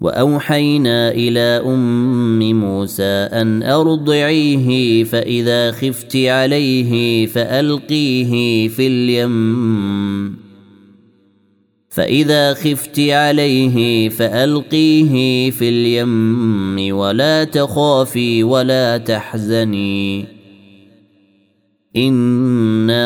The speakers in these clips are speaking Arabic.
وأوحينا إلى أم موسى أن أرضعيه فإذا خفت عليه فألقيه في اليم. فإذا خفت عليه فألقيه في اليم ولا تخافي ولا تحزني. إنا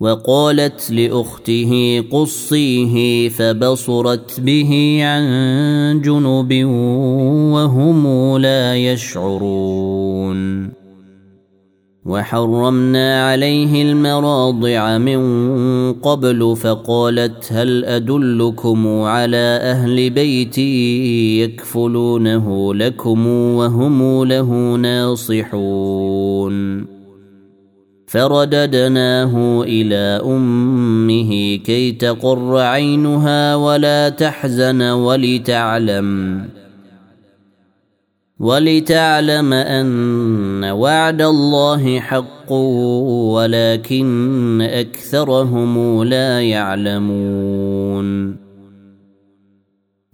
وقالت لأخته قصيه فبصرت به عن جنب وهم لا يشعرون. وحرمنا عليه المراضع من قبل فقالت هل أدلكم على أهل بيتي يكفلونه لكم وهم له ناصحون. فرددناه إلى أمه كي تقر عينها ولا تحزن ولتعلم ولتعلم أن وعد الله حق ولكن أكثرهم لا يعلمون.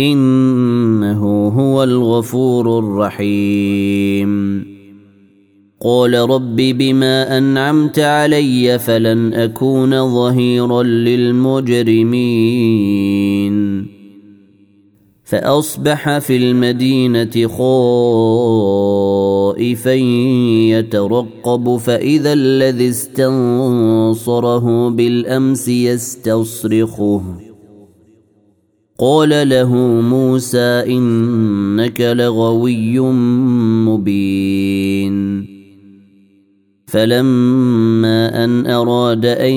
إنه هو الغفور الرحيم. قال رب بما أنعمت علي فلن أكون ظهيرا للمجرمين. فأصبح في المدينة خائفا يترقب فإذا الذي استنصره بالأمس يستصرخه. قال له موسى إنك لغوي مبين. فلما أن أراد أن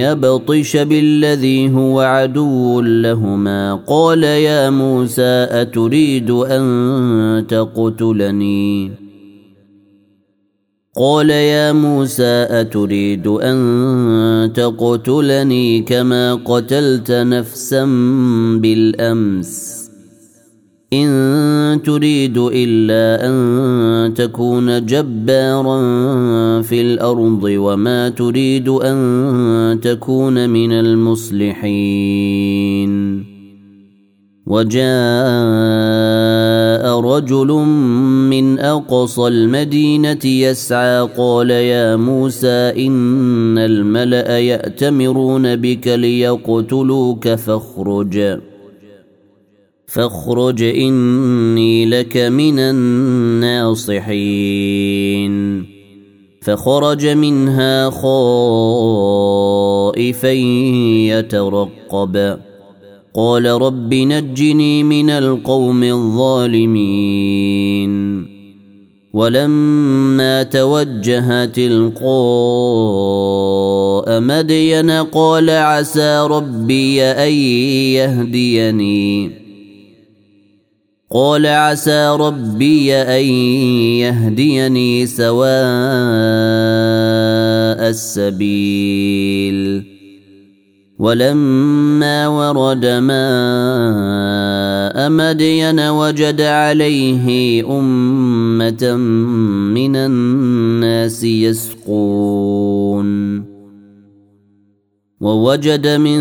يبطش بالذي هو عدو لهما قال يا موسى أتريد أن تقتلني؟ قال يا موسى أتريد أن تقتلني كما قتلت نفسا بالأمس؟ إن تريد إلا أن تكون جبارا في الأرض وما تريد أن تكون من المصلحين. وجاء رجل من أقصى المدينة يسعى قال يا موسى إن الملأ يأتمرون بك ليقتلوك فاخرج. فاخرج إني لك من الناصحين. فخرج منها خائفا يترقب. قال رب نجني من القوم الظالمين. ولما توجه تلقاء مدين قال عسى ربي أن يهديني. قال عسى ربي أن يهديني سواء السبيل. ولما ورد ماء مدين وجد عليه أمة من الناس يسقون. ووجد من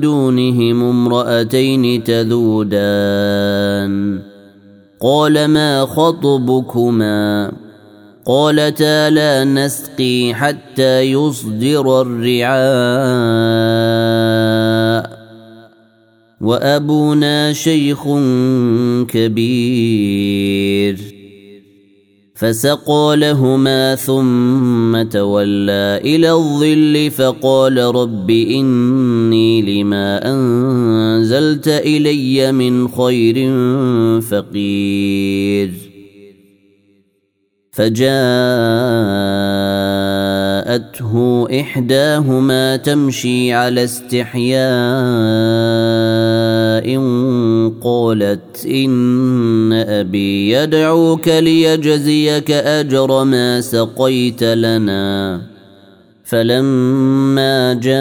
دونهم امرأتين تذودان. قال ما خطبكما؟ قالتا لا نسقي حتى يصدر الرعاء وأبونا شيخ كبير فسقى لهما ثم تولى إلى الظل فقال رب إني لما أنزلت إلي من خير فقير فجاءته إحداهما تمشي على استحياء قالت إن أبي يدعوك ليجزيك أجر ما سقيت لنا. فلما جاءه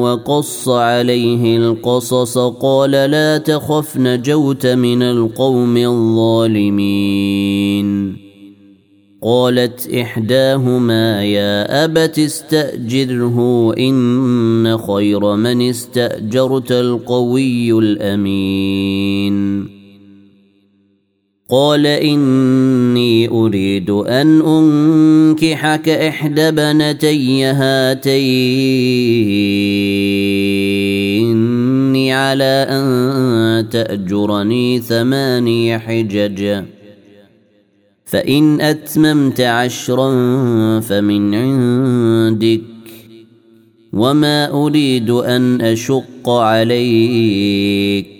وقص عليه القصص قال لا تخف نجوت من القوم الظالمين. قالت إحداهما يا أبت استأجره إن خير من استأجرت القوي الأمين. قال إني أريد أن أنكحك إحدى بنتي هاتين. على أن تأجرني ثماني حجج. فإن أتممت عشرا فمن عندك. وما أريد أن أشق عليك.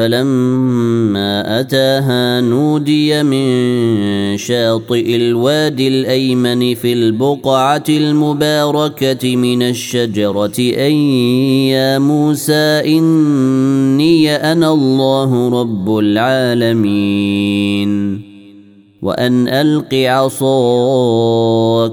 فلما أتاها نودي من شاطئ الوادي الأيمن في البقعة المباركة من الشجرة ان يا موسى إني أنا الله رب العالمين. وأن ألق عصاك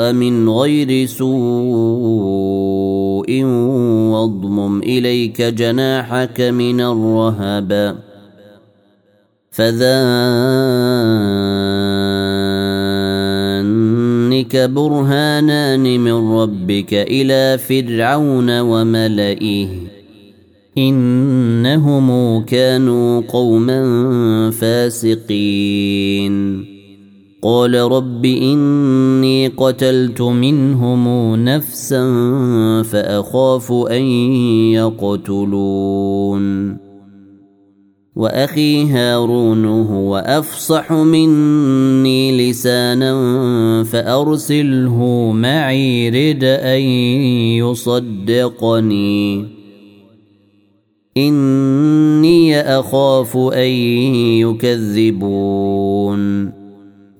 من غير سوء واضمم إليك جناحك من الرهب. فذانك برهانان من ربك إلى فرعون وملئه. إنهم كانوا قوما فاسقين. قال رب إني قتلت منهم نفسا فأخاف أن يقتلون. وأخي هارون هو أفصح مني لسانا فأرسله معي رد أن يصدقني. إني أخاف أن يكذبون.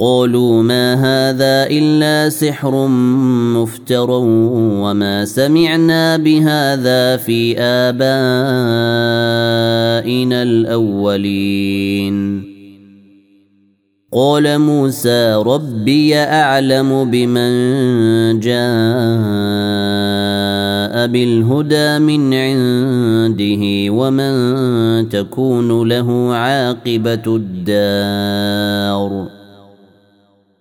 قالوا ما هذا إلا سحر مفتر وما سمعنا بهذا في آبائنا الأولين. قال موسى ربي أعلم بمن جاء بالهدى من عنده ومن تكون له عاقبة الدار.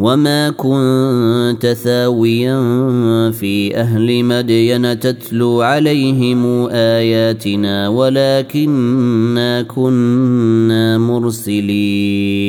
وما كنت ثاويا في أهل مدين تتلو عليهم اياتنا ولكنا كنا مرسلين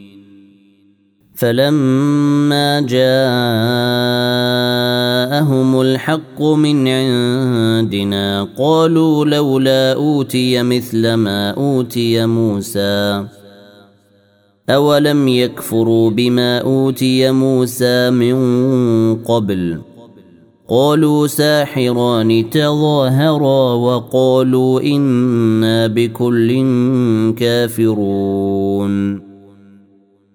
فلما جاءهم الحق من عندنا قالوا لولا اوتي مثل ما اوتي موسى اولم يكفروا بما اوتي موسى من قبل قالوا ساحران تظاهرا وقالوا أنا بكل كافرون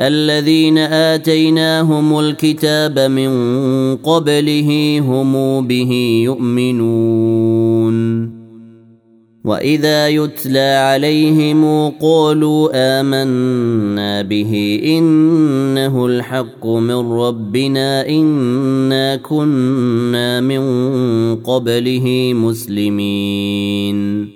الذين آتيناهم الكتاب من قبله هم به يؤمنون. وإذا يتلى عليهم قالوا آمنا به إنه الحق من ربنا إنا كنا من قبله مسلمين.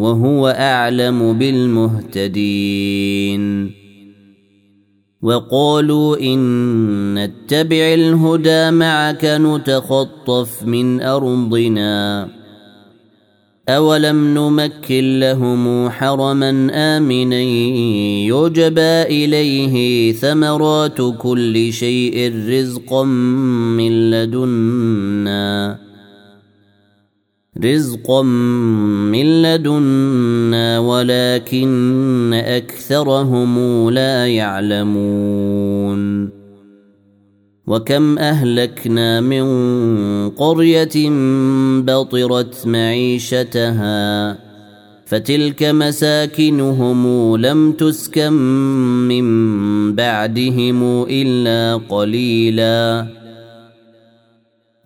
وهو أعلم بالمهتدين. وقالوا إن نتبع الهدى معك نتخطف من أرضنا. أولم نمكن لهم حرما آمنا يجبى إليه ثمرات كل شيء رزقا من لدنا. رزقا من لدنا ولكن اكثرهم لا يعلمون وكم اهلكنا من قريه بطرت معيشتها فتلك مساكنهم لم تسكن من بعدهم الا قليلا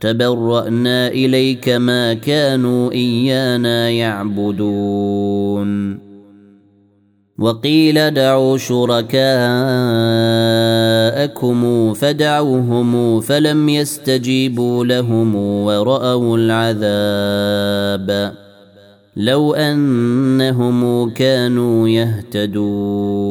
تبرأنا إليك ما كانوا إيانا يعبدون. وقيل دعوا شركاءكم فدعوهم فلم يستجيبوا لهم ورأوا العذاب. لو أنهم كانوا يهتدون.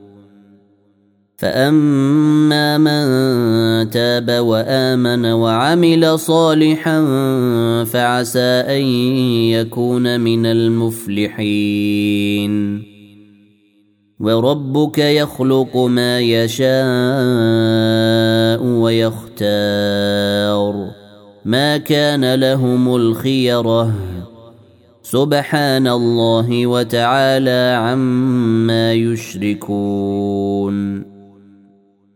فاما من تاب وامن وعمل صالحا فعسى ان يكون من المفلحين وربك يخلق ما يشاء ويختار ما كان لهم الخيره سبحان الله وتعالى عما يشركون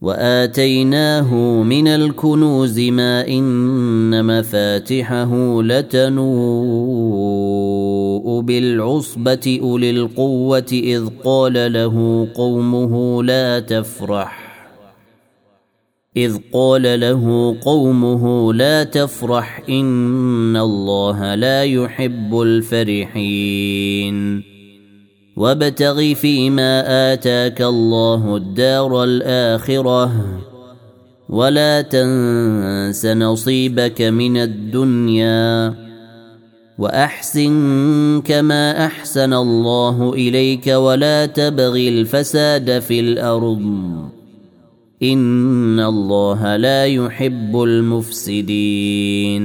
واتيناه من الكنوز ما ان مفاتحه لتنوء بالعصبه اولي القوه اذ قال له قومه لا تفرح اذ قال له قومه لا تفرح ان الله لا يحب الفرحين وابتغ فيما آتاك الله الدار الآخرة ولا تنس نصيبك من الدنيا وأحسن كما أحسن الله إليك ولا تبغ الفساد في الأرض. إن الله لا يحب المفسدين.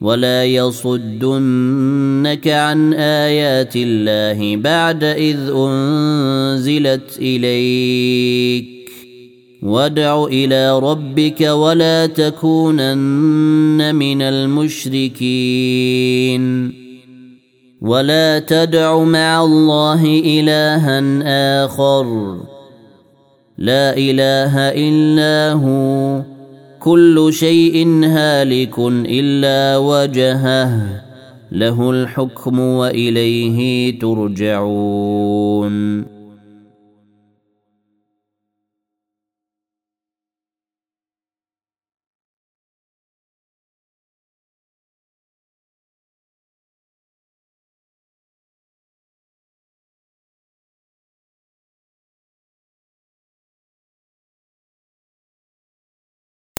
ولا يصدنك عن آيات الله بعد إذ أنزلت إليك. وادع إلى ربك ولا تكونن من المشركين. ولا تدع مع الله إلها آخر. لا إله إلا هو. كل شيء هالك إلا وجهه له الحكم وإليه ترجعون.